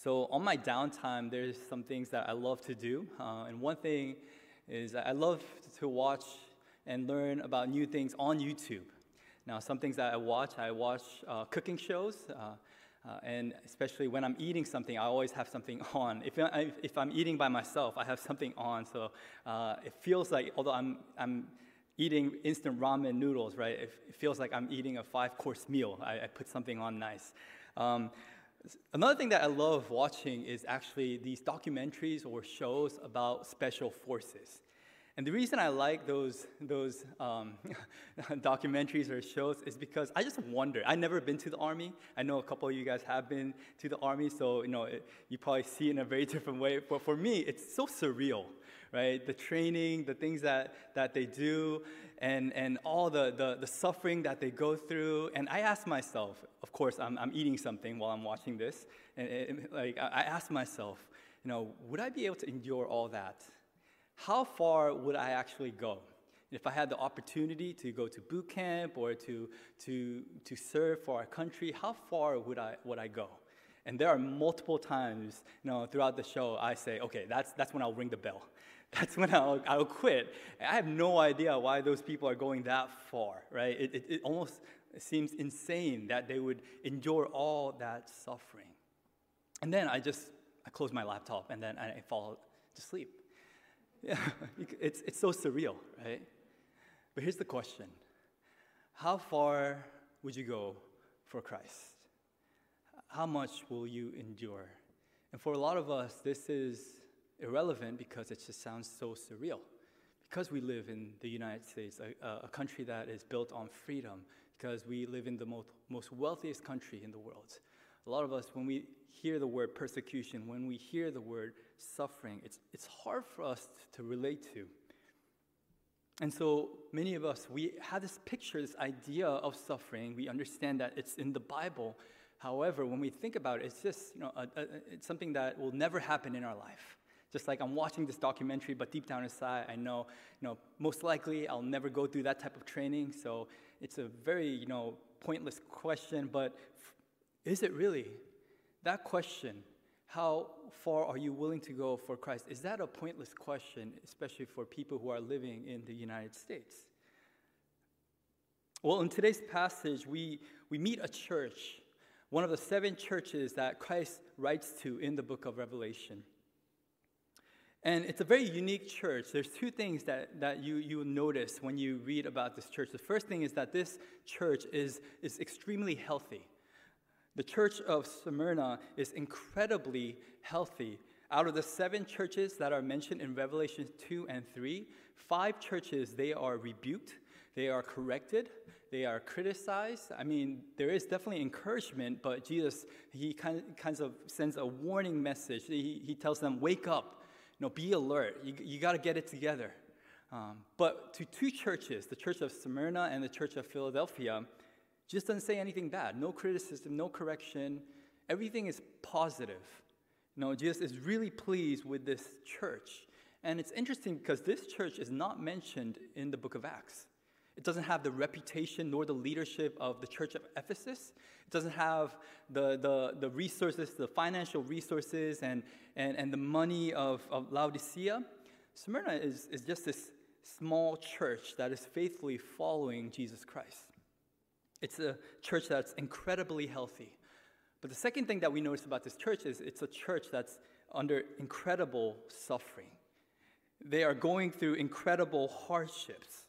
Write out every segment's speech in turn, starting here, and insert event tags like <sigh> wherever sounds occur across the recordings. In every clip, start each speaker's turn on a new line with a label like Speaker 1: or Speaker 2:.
Speaker 1: So, on my downtime, there's some things that I love to do. Uh, and one thing is I love to watch and learn about new things on YouTube. Now, some things that I watch, I watch uh, cooking shows. Uh, uh, and especially when I'm eating something, I always have something <laughs> on. If, I, if I'm eating by myself, I have something on. So uh, it feels like, although I'm, I'm eating instant ramen noodles, right, it, it feels like I'm eating a five course meal. I, I put something on nice. Um, another thing that I love watching is actually these documentaries or shows about special forces. And the reason I like those, those um, <laughs> documentaries or shows is because I just wonder. I've never been to the army. I know a couple of you guys have been to the army, so you know it, you probably see it in a very <laughs> different way. But for me, it's so surreal, right? The training, the things that, that they do, and, and all the, the, the suffering that they go through. And I ask myself, of course, I'm, I'm eating something while I'm watching this, and, and like I ask myself, you know, would I be able to endure all that? how far would I actually go? If I had the opportunity to go to boot camp or to, to, to serve for our country, how far would I, would I go? And there are multiple times you know, throughout the show I say, okay, that's, that's when I'll ring the bell. <laughs> That's when I'll, I'll quit. I have no idea why those people are going that far, right? It, it, it almost seems insane that they would endure all that suffering. And then I just, I close my laptop and then I fall to sleep. <laughs> Yeah, it's, it's so surreal, right? But here's the question How far would you go for Christ? How much will you endure? And for a lot of us, this is irrelevant because it just sounds so surreal. Because we live in the United States, a, a country that is built on freedom, because we live in the most, most wealthiest country in the world. A lot of us, when we hear the word persecution, when we hear the word suffering, it's, it's hard for us to relate to. And so many of us, we have this picture, this idea of suffering. We understand that it's in the Bible. However, when we think about it, it's just you know, a, a, it's something that will never happen in our life. Just like I'm watching this documentary, but deep down inside, I know, you know, most likely I'll never go through that type of training. So it's a very, you know, pointless question. But is it really? That question how far are you willing to go for Christ? Is that a pointless question, especially for people who are living in the United States? Well, in today's passage, we, we meet a church, one of the seven churches that Christ writes to in the book of Revelation. And it's a very unique church. There's two things that, that you, you notice when you read about this church. The first thing is that this church is, is extremely healthy. The church of Smyrna is incredibly healthy. Out of the seven churches that are mentioned in Revelation 2 and 3, five churches, they are rebuked, they are corrected, they are criticized. I mean, there is definitely encouragement, but Jesus, he kind of, kind of sends a warning message. He, he tells them, wake up, know, be alert, you, you got to get it together. Um, but to two churches, the church of Smyrna and the church of Philadelphia, just doesn't say anything bad. No criticism, no correction. Everything is positive. You know, Jesus is really pleased with this church. And it's interesting because this church is not mentioned in the book of Acts. It doesn't have the reputation nor the leadership of the church of Ephesus. It doesn't have the, the, the resources, the financial resources, and, and, and the money of, of Laodicea. Smyrna is, is just this small church that is faithfully following Jesus Christ. It's a church that's incredibly healthy. But the second thing that we notice about this church is it's a church that's under incredible suffering. They are going through incredible hardships.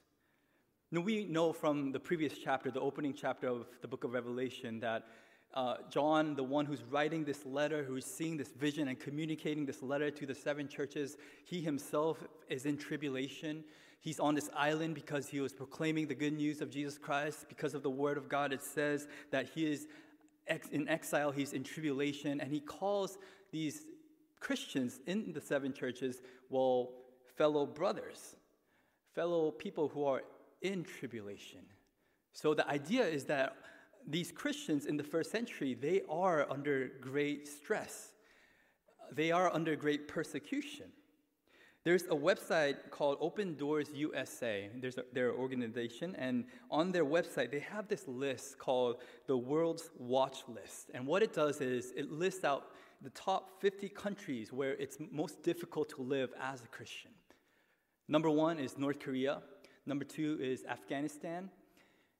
Speaker 1: Now, we know from the previous chapter, the opening chapter of the book of Revelation, that uh, John, the one who's writing this letter, who's seeing this vision and communicating this letter to the seven churches, he himself is in tribulation. He's on this island because he was proclaiming the good news of Jesus Christ. Because of the word of God, it says that he is ex- in exile, he's in tribulation, and he calls these Christians in the seven churches, well, fellow brothers, fellow people who are in tribulation. So the idea is that these Christians in the first century, they are under great stress. They are under great persecution. There's a website called Open Doors USA. There's a, their organization, and on their website, they have this list called the World's Watch List. And what it does is it lists out the top 50 countries where it's most difficult to live as a Christian. Number one is North Korea, number two is Afghanistan,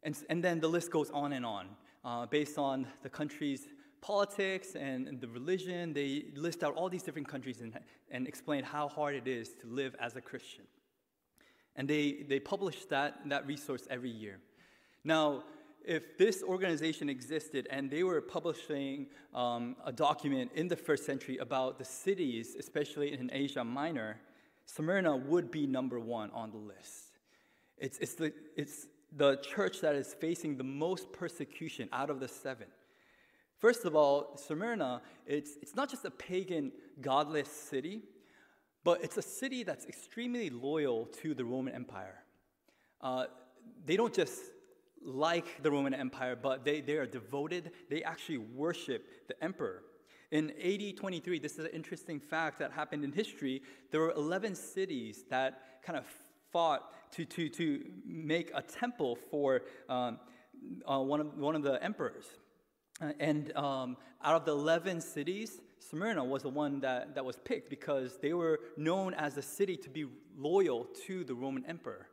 Speaker 1: and, and then the list goes on and on. Uh, based on the country's politics and, and, the religion, they list out all these different countries and, and explain how hard it is to live as a Christian. And they, they publish that, that resource every year. Now, if this organization existed and they were publishing um, a document in the first century about the cities, especially in Asia Minor, Smyrna would be number one on the list. It's, it's, the, it's the church that is facing the most persecution out of the seven. First of all, Smyrna, it's, it's not just a pagan, godless city, but it's a city that's extremely loyal to the Roman Empire. Uh, they don't just like the Roman Empire, but they, they are devoted. They actually worship the emperor. In AD 23, this is an interesting fact that happened in history. There were 11 cities that kind of fought to, to, to make a temple for um, uh, one, of, one of the emperors. Uh, and um, out of the 11 cities, Smyrna was the one that, that was picked because they were known as a city to be loyal to the Roman emperor.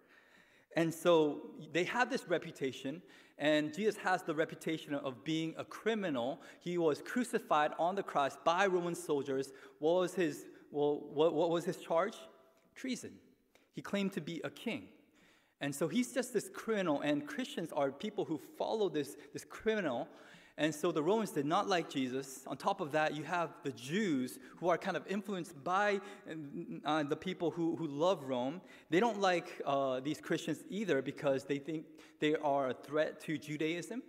Speaker 1: And so they have this reputation, and Jesus has the reputation of being a criminal. He was crucified on the cross by Roman soldiers. What was his, well, what, what was his charge? Treason. He claimed to be a king. And so he's just this criminal, and Christians are people who follow this, this criminal and so the Romans did not like Jesus. On top of that, you have the Jews who are kind of influenced by uh, the people who, who love Rome. They don't like uh, these Christians either because they think they are a threat to Judaism.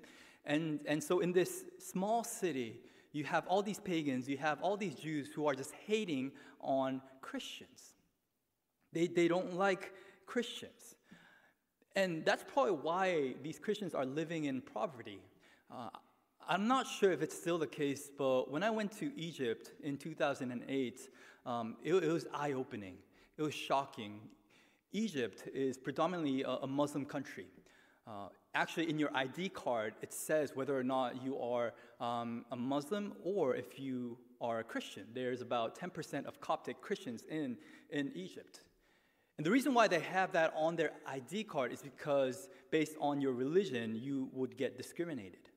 Speaker 1: And, and so in this small city, you have all these pagans, you have all these Jews who are just hating on Christians. They, they don't like Christians. And that's probably why these Christians are living in poverty. Uh, I'm not sure if it's still the case, but when I went to Egypt in 2008, um, it, it, was eye opening. It was shocking. Egypt is predominantly a, a Muslim country. Uh, actually, in your ID card, it says whether or not you are um, a Muslim or if you are a Christian. There's about 10% of Coptic Christians in, in Egypt. And the reason why they have that on their ID card is because, based on your religion, you would get discriminated.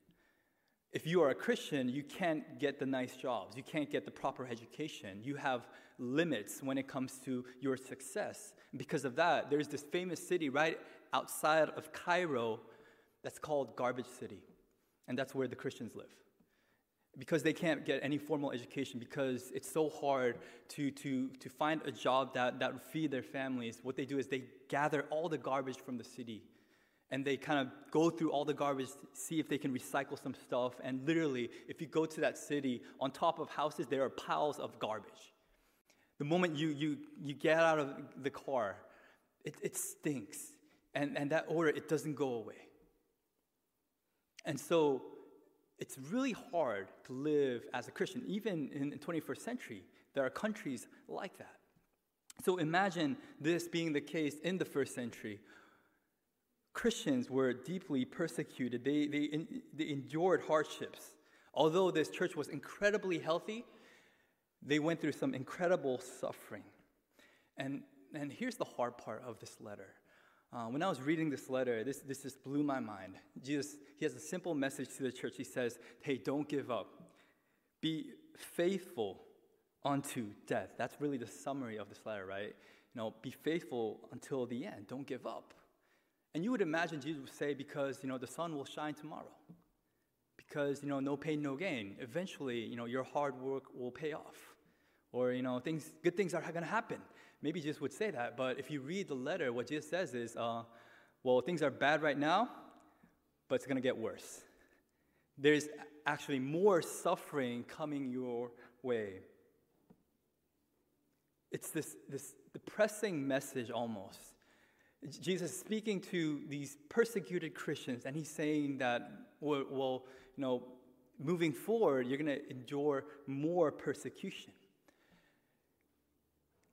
Speaker 1: If you are a Christian, you can't get the nice jobs. You can't get the proper education. You have limits when it comes to your success. And because of that, there's this famous city right outside of Cairo that's called Garbage City. And that's where the Christians live. Because they can't get any formal education, because it's so hard to, to, to find a job that, that would feed their families, what they do is they gather all the garbage from the city and they kind of go through all the garbage, see if they can recycle some stuff. And literally, if you go to that city, on top of houses, there are piles of garbage. The moment you, you, you get out of the car, it, it stinks. And, and that odor, it doesn't go away. And so it's really hard to live as a Christian. Even in the 21st century, there are countries like that. So imagine this being the case in the first century Christians were deeply persecuted. They, they, they endured hardships. Although this church was incredibly healthy, they went through some incredible suffering. And, and here's the hard part of this letter. Uh, when I was reading this letter, this, this just blew my mind. Jesus, he has a simple message to the church. He says, Hey, don't give up. Be faithful unto death. That's really the summary of this letter, right? You know, be faithful until the end. Don't give up. And you would imagine Jesus would say, because, you know, the sun will shine tomorrow. Because, you know, no pain, no gain. Eventually, you know, your hard work will pay off. Or, you know, things, good things are going to happen. Maybe Jesus would say that, but if you read the letter, what Jesus says is, uh, well, things are bad right now, but it's going to get worse. There's actually more suffering coming your way. It's this, this depressing message almost Jesus is speaking to these persecuted Christians, and he's saying that, well, well you know, moving forward, you're going to endure more persecution.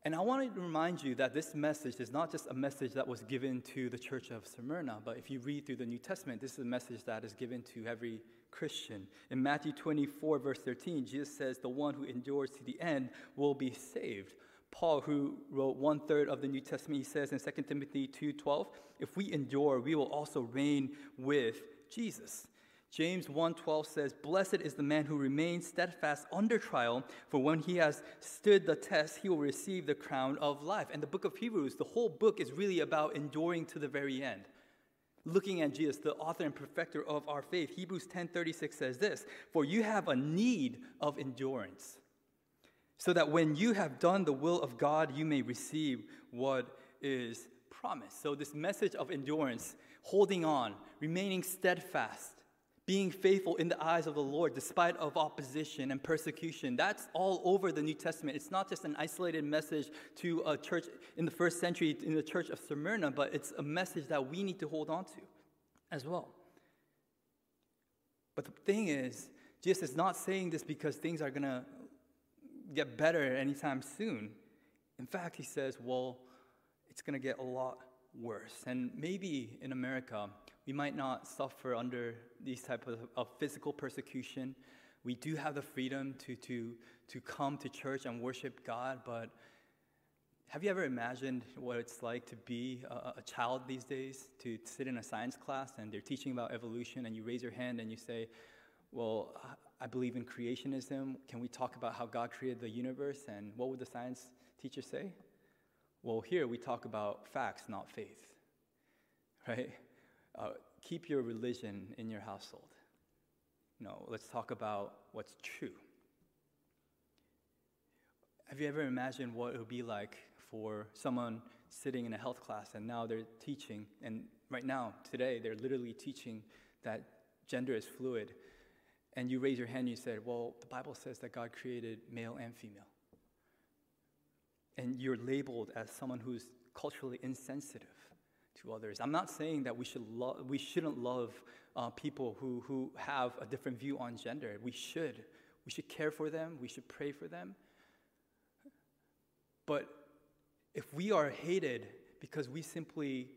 Speaker 1: And I want to remind you that this message is not just a message that was given to the church of Smyrna, but if you read through the New Testament, this is a message that is given to every Christian. In Matthew 24, verse 13, Jesus says, The one who endures to the end will be saved. Paul, who wrote one third of the New Testament, he says in 2 Timothy 2:12, if we endure, we will also reign with Jesus. James 1:12 says, "Blessed is the man who remains steadfast under trial, for when he has stood the test, he will receive the crown of life." And the book of Hebrews, the whole book is really about enduring to the very end. Looking at Jesus, the author and perfecter of our faith, Hebrews 10:36 says this, "For you have a need of endurance, so that when you have done the will of God, you may receive what is promised." So this message of endurance, holding on, remaining steadfast, being faithful in the eyes of the Lord despite of opposition and persecution. That's all over the New Testament. It's not just an isolated message to a church in the first century in the church of Smyrna, but it's a message that we need to hold on to as well. But the thing is, Jesus is not saying this because things are going to get better anytime soon. In fact, he says, well, it's going to get a lot worse. And maybe in America, we might not suffer under these type of, of physical persecution. We do have the freedom to, to, to come to church and worship God, but have you ever imagined what it's like to be a, a, child these days, to sit in a science class and they're teaching about evolution, and you raise your hand and you say, Well, I believe in creationism. Can we talk about how God created the universe? And what would the science teacher say? Well, here we talk about facts, not faith, right? Uh, keep your religion in your household. No, let's talk about what's true. Have you ever imagined what it would be like for someone sitting in a health class and now they're teaching, and right now, today, they're literally teaching that gender is fluid, and you raise your hand and you say, Well, the Bible says that God created male and female. And you're labeled as someone who's culturally insensitive to others. I'm not saying that we, should lo- we shouldn't love uh, people who, who have a different view on gender. We should. We should care for them, we should pray for them. But if we are hated because we simply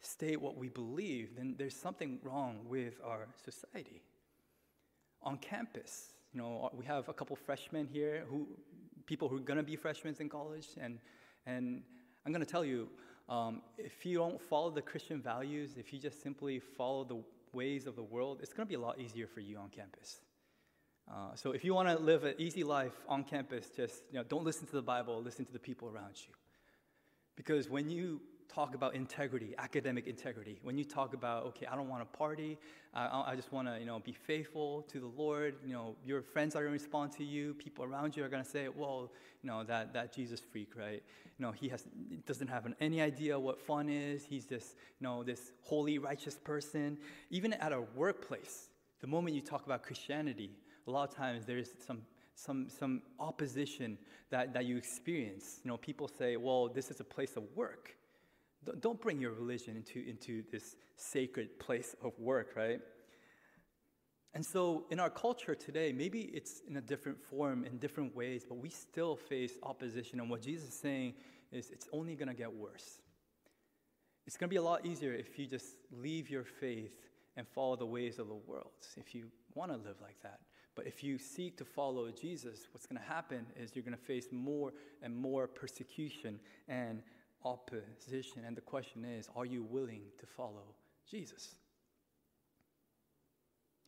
Speaker 1: state what we believe, then there's something wrong with our society. On campus, you know, we have a couple freshmen here who people who are going to be freshmen in college, and and I'm going to tell you, um, if you don't follow the Christian values, if you just simply follow the ways of the world, it's going to be a lot easier for you on campus. Uh, so if you want to live an easy life on campus, just you know, don't listen to the Bible, listen to the people around you. Because when you talk about integrity, academic integrity, when you talk about, okay, I don't want to party, uh, I just want to, you know, be faithful to the Lord, you know, your friends are going to respond to you, people around you are going to say, well, you know, that, that Jesus freak, right? You know, he has, doesn't have an, any idea what fun is. He's just, you know, this holy, righteous person. Even at a workplace, the moment you talk about Christianity, a lot of times there's some some, some opposition that, that you experience. You know, people say, well, this is a place of work. Don't bring your religion into, into this sacred place of work, right? And so, in our culture today, maybe it's in a different form, in different ways, but we still face opposition. And what Jesus is saying is it's only going to get worse. It's going to be a lot easier if you just leave your faith and follow the ways of the world, if you want to live like that. But if you seek to follow Jesus, what's going to happen is you're going to face more and more persecution and opposition. And the question is are you willing to follow Jesus?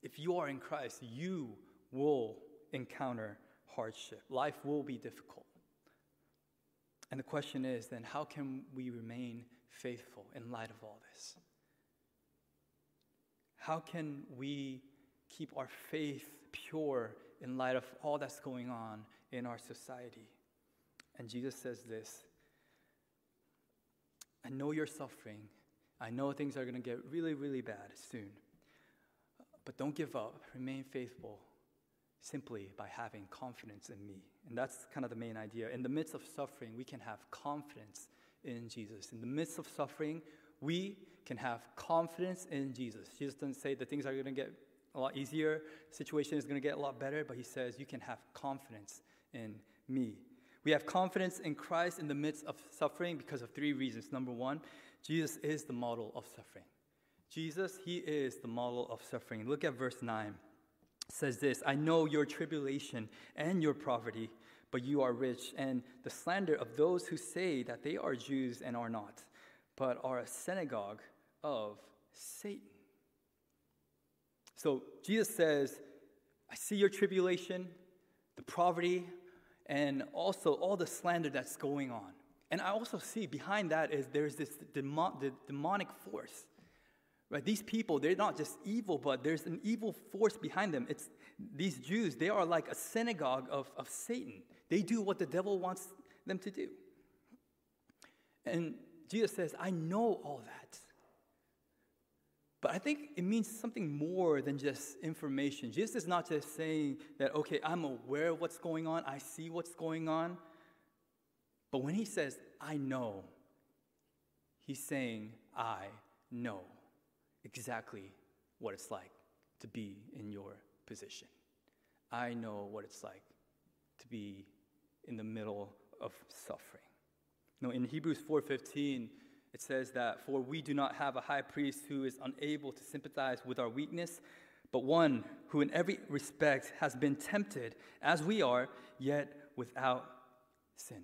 Speaker 1: If you are in Christ, you will encounter hardship. Life will be difficult. And the question is then, how can we remain faithful in light of all this? How can we keep our faith pure in light of all that's going on in our society? And Jesus says this I know you're suffering. I know things are going to get really, really bad soon. But don't give up. Remain faithful simply by having confidence in me. And that's kind of the main idea. In the midst of suffering, we can have confidence in Jesus. In the midst of suffering, we can have confidence in Jesus. Jesus doesn't say that things are going to get a lot easier, situation is going to get a lot better, but he says you can have confidence in me. We have confidence in Christ in the midst of suffering because of three reasons. Number one, Jesus is the model of suffering. Jesus, he is the model of suffering. Look at verse 9. It says this I know your tribulation and your poverty, but you are rich, and the slander of those who say that they are Jews and are not, but are a synagogue of Satan. So Jesus says, I see your tribulation, the poverty, and also all the slander that's going on. And I also see behind that is there's this the demonic force. Right? These people, they're not just evil, but there's an evil force behind them. It's these Jews, they are like a synagogue of, of Satan. They do what the devil wants them to do. And Jesus says, I know all that. But I think it means something more than just information. Jesus is not just saying that, okay, I'm aware of what's going on, I see what's going on. But when he says, I know, he's saying, I know exactly what it's like to be in your position. I know what it's like to be in the middle of suffering. Know, in Hebrews 4:15, it says that, For we do not have a high priest who is unable to sympathize with our weakness, but one who in every respect has been tempted as we are, yet without sin.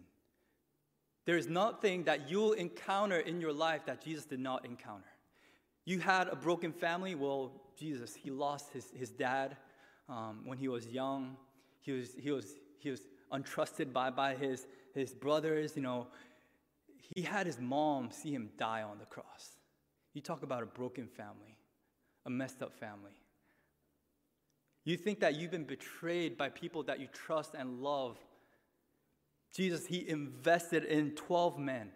Speaker 1: There is nothing that you'll encounter in your life that Jesus did not encounter. You had a broken family. Well, Jesus, he lost his, his dad um, when he was young. He was, he was, he was untrusted by, by his, his brothers. You know, he had his mom see him die on the cross. You talk about a broken family, a messed up family. You think that you've been betrayed by people that you trust and love. Jesus, he invested in 12 men.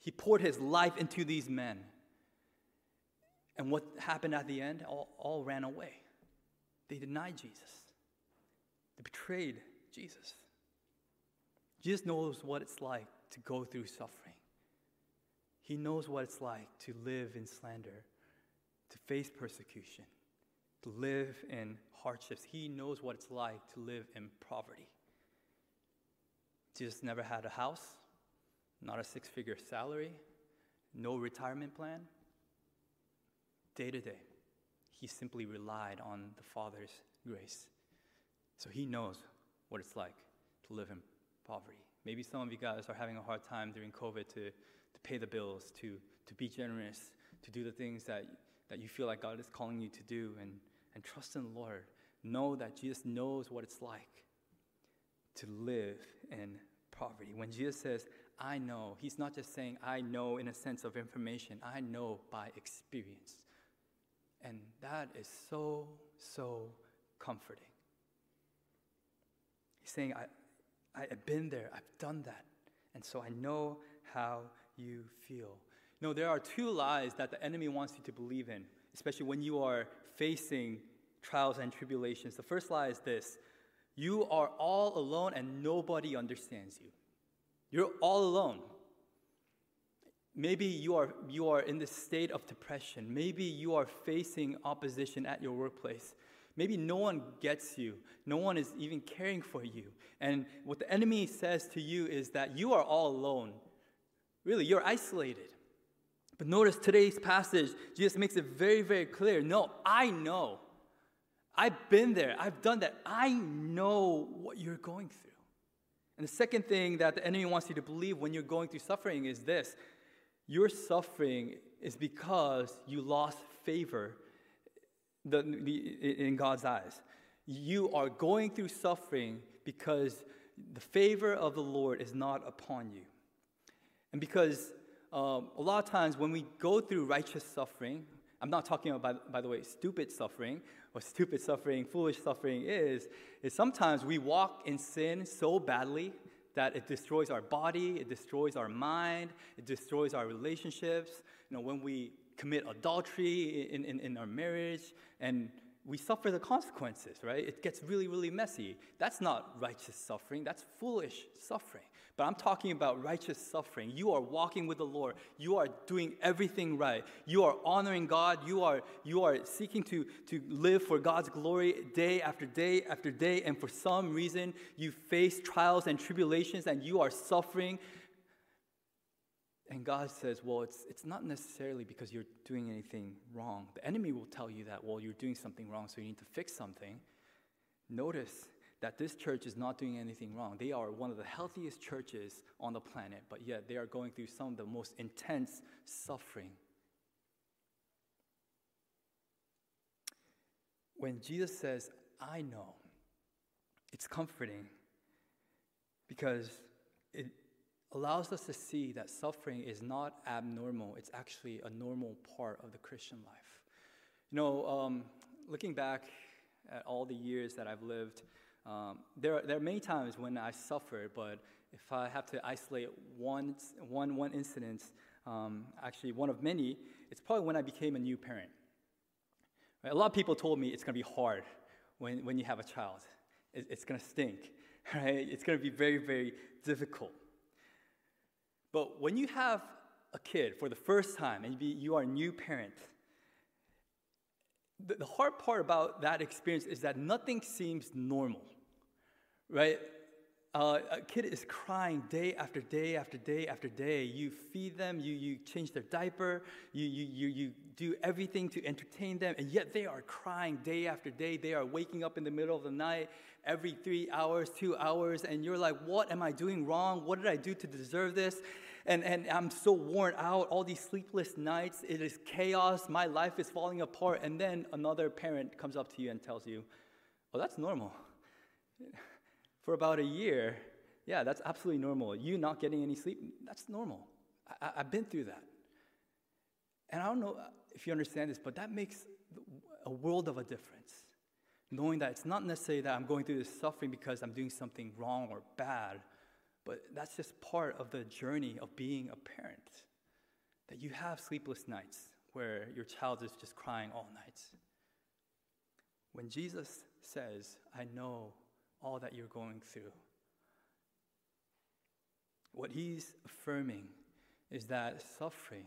Speaker 1: He poured his life into these men. And what happened at the end? All, all ran away. They denied Jesus, they betrayed Jesus. Jesus knows what it's like to go through suffering. He knows what it's like to live in slander, to face persecution, to live in hardships. He knows what it's like to live in poverty. Jesus never had a house, not a six figure salary, no retirement plan. Day to day, he simply relied on the Father's grace. So he knows what it's like to live in poverty. Maybe some of you guys are having a hard time during COVID to, to pay the bills, to, to be generous, to do the things that, that you feel like God is calling you to do, and, and trust in the Lord. Know that Jesus knows what it's like to live in poverty. When Jesus says, I know, he's not just saying, I know in a sense of information, I know by experience. And that is so, so comforting. He's saying, I, I, have been there, I've done that. And so I know how you feel. No, there are two lies that the enemy wants you to believe in, especially when you are facing trials and tribulations. The first lie is this you are all alone and nobody understands you. You're all alone. Maybe you are, you are in this state of depression. Maybe you are facing opposition at your workplace. Maybe no one gets you. No one is even caring for you. And what the enemy says to you is that you are all alone. Really, you're isolated. But notice today's passage, Jesus makes it very, very clear. No, I know. I've been there. I've done that. I know what you're going through. And the second thing that the enemy wants you to believe when you're going through suffering is this your suffering is because you lost favor the, the, in God's eyes. You are going through suffering because the favor of the Lord is not upon you. And because um, a lot of times when we go through righteous suffering, I'm not talking about, by, by the way, stupid suffering. What stupid suffering, foolish suffering is, is sometimes we walk in sin so badly that it destroys our body, it destroys our mind, it destroys our relationships. You know, when we commit adultery in, in, in our marriage, and we suffer the consequences, right? It gets really, really messy. That's not righteous suffering, that's foolish suffering. But I'm talking about righteous suffering. You are walking with the Lord. You are doing everything right. You are honoring God. You are, you are seeking to, to live for God's glory day after day after day. And for some reason, you face trials and tribulations and you are suffering. And God says, well, it's, it's not necessarily because you're doing anything wrong. The enemy will tell you that, well, you're doing something wrong, so you need to fix something. Notice that this church is not doing anything wrong. They are one of the healthiest churches on the planet, but yet they are going through some of the most intense suffering. When Jesus says, I know, it's comforting because it allows us to see that suffering is not abnormal, it's actually a normal part of the Christian life. You know, um, looking back at all the years that I've lived, um, there, there are many times when I suffer, but if I have to isolate one, one, one incident, um, actually one of many, it's probably when I became a new parent. Right? A lot of people told me it's going to be hard when, when you have a child. It, it's going to stink, <laughs> right? It's going to be very, very difficult. But when you have a kid for the first time and you are a new parent, the, hard part about that experience is that nothing seems normal right? Uh, a kid is crying day after day after day after day. You feed them, you, you change their diaper, you, you, you, you do everything to entertain them, and yet they are crying day after day. They are waking up in the middle of the night every three hours, two hours, and you're like, What am I doing wrong? What did I do to deserve this? And, and I'm so worn out, all these sleepless nights. It is chaos. My life is falling apart. And then another parent comes up to you and tells you, Oh, that's normal for about a year, yeah, that's absolutely normal. You not getting any sleep, that's normal. I, have been through that. And I don't know if you understand this, but that makes a world of a difference. Knowing that it's not necessarily that I'm going through this suffering because I'm doing something wrong or bad, but that's just part of the journey of being a parent. That you have sleepless nights where your child is just crying all night. When Jesus says, I know all that you're going through. What he's affirming is that suffering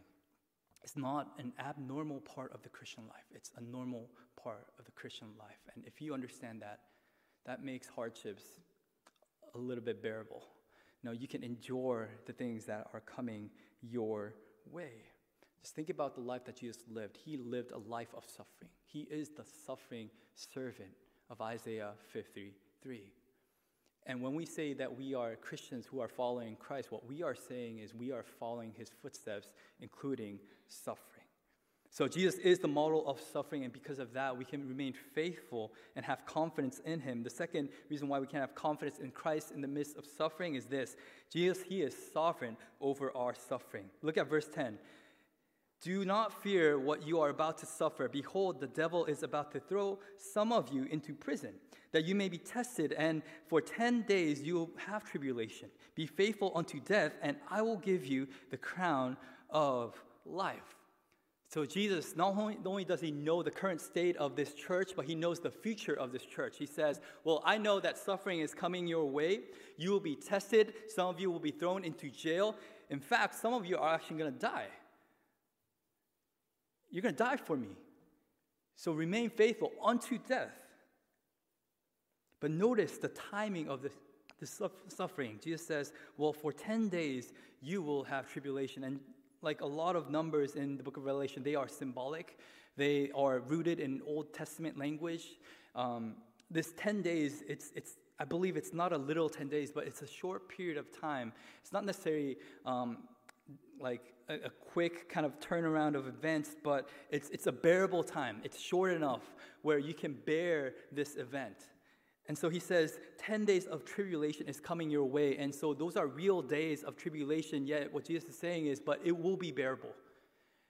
Speaker 1: is not an abnormal part of the Christian life, it's a normal part of the Christian life. And if you understand that, that makes hardships a little bit bearable. You know, you can endure the things that are coming your way. Just think about the life that Jesus lived. He lived a life of suffering. He is the suffering servant of Isaiah 53 And when we say that we are Christians who are following Christ, what we are saying is we are following his footsteps, including suffering. So Jesus is the model of suffering, and because of that, we can remain faithful and have confidence in him. The second reason why we can have confidence in Christ in the midst of suffering is this Jesus, he is sovereign over our suffering. Look at verse 10. Do not fear what you are about to suffer. Behold, the devil is about to throw some of you into prison, that you may be tested, and for 10 days you will have tribulation. Be faithful unto death, and I will give you the crown of life. So, Jesus, not only, not only does he know the current state of this church, but he knows the future of this church. He says, Well, I know that suffering is coming your way. You will be tested. Some of you will be thrown into jail. In fact, some of you are actually going to die. You're going to die for me. So remain faithful unto death. But notice the timing of the, the suffering. Jesus says, Well, for 10 days you will have tribulation. And like a lot of numbers in the book of Revelation, they are symbolic, they are rooted in Old Testament language. Um, this 10 days, it's, it's, I believe it's not a little 10 days, but it's a short period of time. It's not necessarily um, like a, a, quick kind of turnaround of events, but it's, it's a bearable time. It's short enough where you can bear this event. And so he says, 10 days of tribulation is coming your way. And so those are real days of tribulation, yet what Jesus is saying is, but it will be bearable,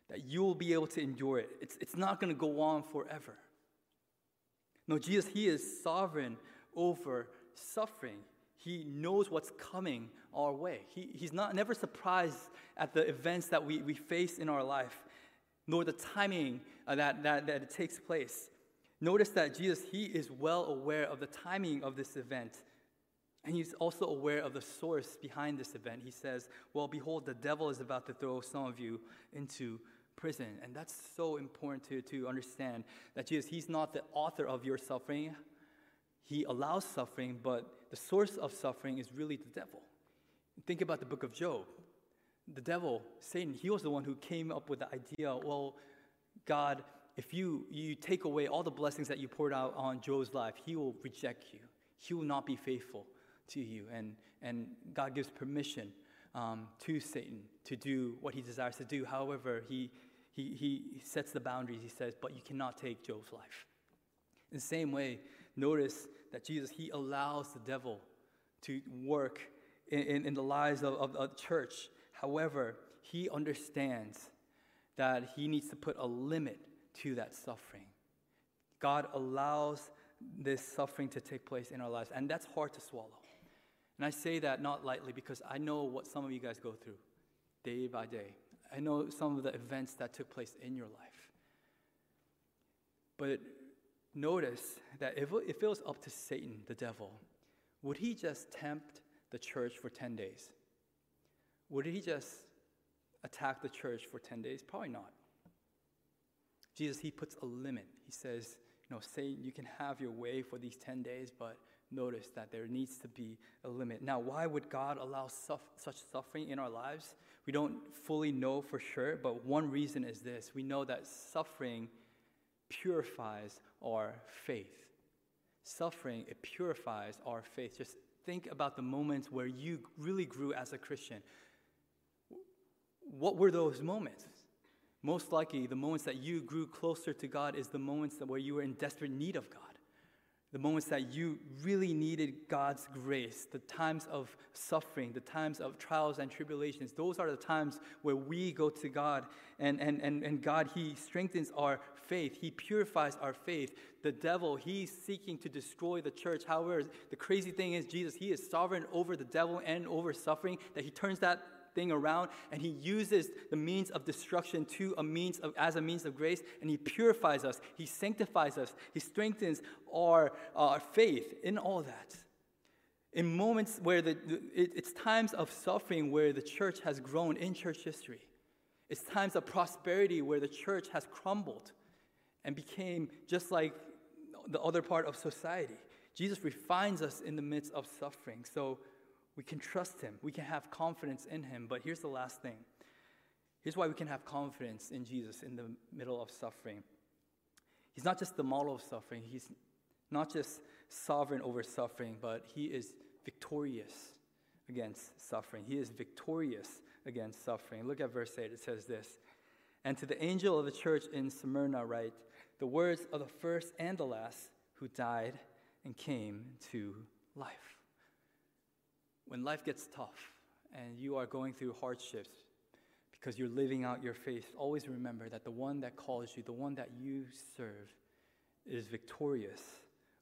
Speaker 1: that you will be able to endure it. It's, it's not going to go on forever. No, Jesus, he is sovereign over suffering. He knows what's coming our way. He, he's not never surprised at the events that we, we face in our life, nor the timing uh, that, that, that it takes place. Notice that Jesus, he is well aware of the timing of this event. And he's also aware of the source behind this event. He says, Well, behold, the devil is about to throw some of you into prison. And that's so important to, to understand that Jesus, he's not the author of your suffering. He allows suffering, but the source of suffering is really the devil. Think about the book of Job. The devil, Satan, he was the one who came up with the idea well, God, if you, you take away all the blessings that you poured out on Job's life, he will reject you. He will not be faithful to you. And, and God gives permission um, to Satan to do what he desires to do. However, he, he, he sets the boundaries. He says, but you cannot take Job's life. In the same way, notice that Jesus, he allows the devil to work in, in, in the lives of, of the church. However, he understands that he needs to put a limit to that suffering. God allows this suffering to take place in our lives, and that's hard to swallow. And I say that not lightly because I know what some of you guys go through day by day. I know some of the events that took place in your life. But notice that if, if it was up to Satan, the devil, would he just tempt the church for 10 days? Would he just attack the church for 10 days? Probably not. Jesus, he puts a limit. He says, you know, Satan, you can have your way for these 10 days, but notice that there needs to be a limit. Now, why would God allow such suffering in our lives? We don't fully know for sure, but one reason is this we know that suffering purifies our faith. Suffering, it purifies our faith. Just think about the moments where you really grew as a Christian. What were those moments? Most likely, the moments that you grew closer to God is the moments where you were in desperate need of God the moments that you really needed God's grace, the times of suffering, the times of trials and tribulations, those are the times where we go to God and, and, and, and God, He strengthens our faith. He purifies our faith. The devil, he's seeking to destroy the church. However, the crazy thing is, Jesus, He is sovereign over the devil and over suffering, that He turns that thing around and he uses the means of destruction to a means of, as a means of grace and he purifies us he sanctifies us he strengthens our, our faith in all that. In moments where the, it, it's times of suffering where the church has grown in church history. It's times of prosperity where the church has crumbled and became just like the other part of society. Jesus refines us in the midst of suffering. So we can trust him. We can have confidence in him. But here's the last thing. Here's why we can have confidence in Jesus in the middle of suffering. He's not just the model of suffering, he's not just sovereign over suffering, but he is victorious against suffering. He is victorious against suffering. Look at verse 8. It says this And to the angel of the church in Smyrna, write the words of the first and the last who died and came to life when life gets tough and you are going through hardships because you're living out your faith, always remember that the one that calls you, the one that you serve, is victorious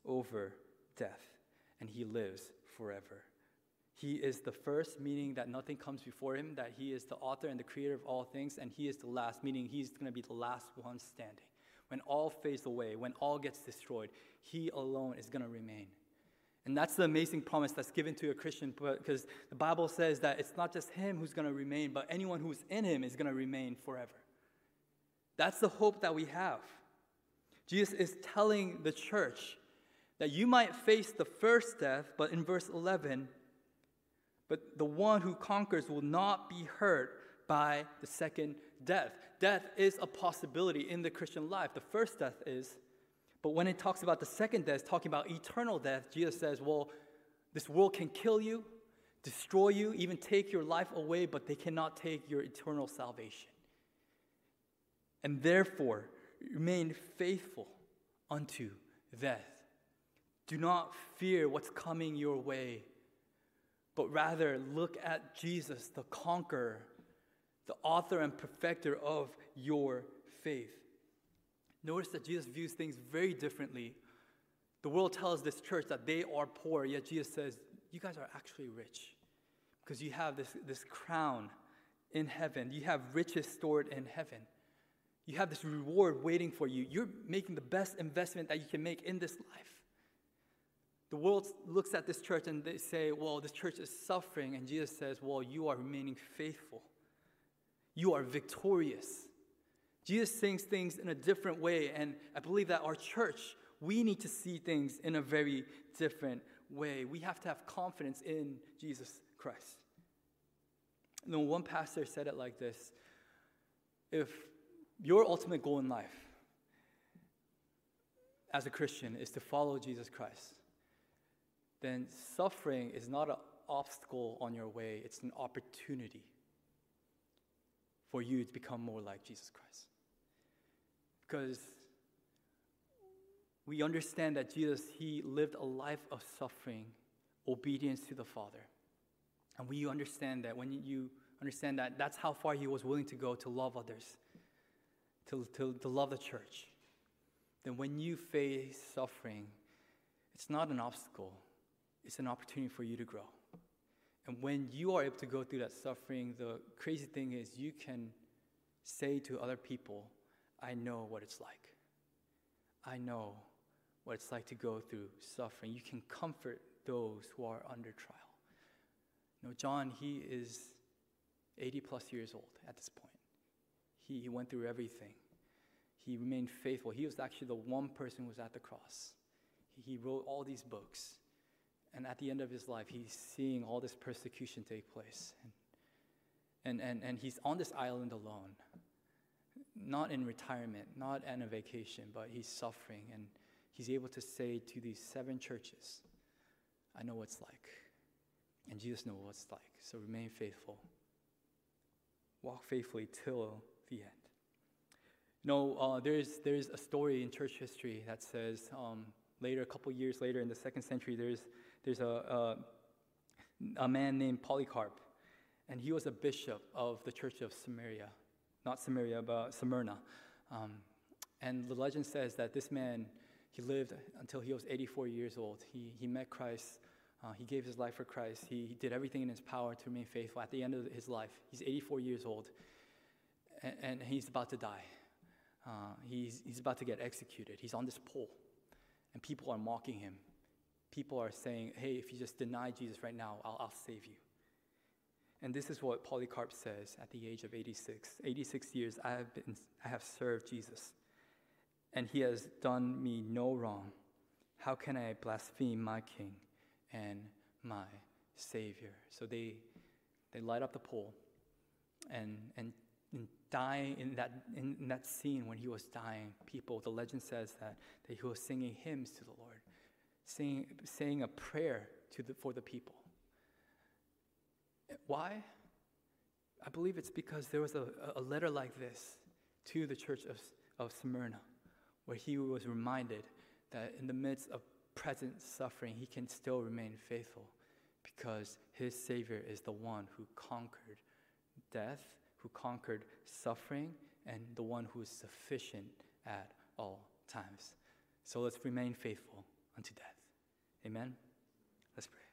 Speaker 1: over death, and he lives forever. He is the first, meaning that nothing comes before him, that he is the author and the creator of all things, and he is the last, meaning he's going to be the last one standing. When all fades away, when all gets destroyed, he alone is going to remain. And that's the amazing promise that's given to a Christian because the Bible says that it's not just him who's going to remain, but anyone who's in him is going to remain forever. That's the hope that we have. Jesus is telling the church that you might face the first death, but in verse 11, but the one who conquers will not be hurt by the second death. Death is a possibility in the Christian life. The first death is, but when it talks about the second death, talking about eternal death, Jesus says, well, this world can kill you, destroy you, even take your life away, but they cannot take your eternal salvation. And therefore, remain faithful unto death. Do not fear what's coming your way, but rather look at Jesus, the conqueror, the author and perfecter of your faith. Notice that Jesus views things very differently. The world tells this church that they are poor, yet Jesus says, You guys are actually rich because you have this, this crown in heaven. You have riches stored in heaven. You have this reward waiting for you. You're making the best investment that you can make in this life. The world looks at this church and they say, well, this church is suffering. And Jesus says, well, you are remaining faithful. You are victorious. Jesus sees things in a different way. And I believe that our church, we need to see things in a very different way. We have to have confidence in Jesus Christ. And one pastor said it like this If your ultimate goal in life as a Christian is to follow Jesus Christ, then suffering is not an obstacle on your way, it's an opportunity for you to become more like Jesus Christ. Because we understand that Jesus, he lived a life of suffering, obedience to the Father. And we understand that when you understand that, that's how far he was willing to go to love others, to, to, to love the church. Then when you face suffering, it's not an obstacle, it's an opportunity for you to grow. And when you are able to go through that suffering, the crazy thing is you can say to other people, I know what it's like. I know what it's like to go through suffering. You can comfort those who are under trial. You know, John, he is 80 plus years old at this point. He, he went through everything. He remained faithful. He was actually the one person who was at the cross. He, he wrote all these books. And at the end of his life, he's seeing all this persecution take place. And, and, and, and he's on this island alone, not in retirement, not on a vacation, but he's suffering. And he's able to say to these seven churches, I know what it's like. And Jesus knows what it's like. So remain faithful. Walk faithfully till the end. You know, uh, there's, there's a story in church history that says um, later, a couple years later in the second century, there's there's a, a, a man named Polycarp, and he was a bishop of the church of Samaria, not Samaria, but Smyrna. Um, and the legend says that this man, he lived until he was 84 years old. He, he met Christ. Uh, he gave his life for Christ. He, he, did everything in his power to remain faithful. At the end of his life, he's 84 years old, and, and he's about to die. Uh, he's, he's about to get executed. He's on this pole, and people are mocking him people are saying, hey, if you just deny Jesus right now, I'll, I'll save you. And this is what Polycarp says at the age of 86. 86 years I have, been, I have served Jesus, and he has done me no wrong. How can I blaspheme my king and my Savior? So they, they light up the pole and, and, and die in that, in, in that scene when he was dying. People, the legend says that, that he was singing hymns to the Lord saying, saying a prayer to the, for the people. Why? I believe it's because there was a, a letter like this to the church of, of Smyrna, where he was reminded that in the midst of present suffering, he can still remain faithful because his Savior is the one who conquered death, who conquered suffering, and the one who is sufficient at all times. So let's remain faithful unto death. Amen? Let's pray.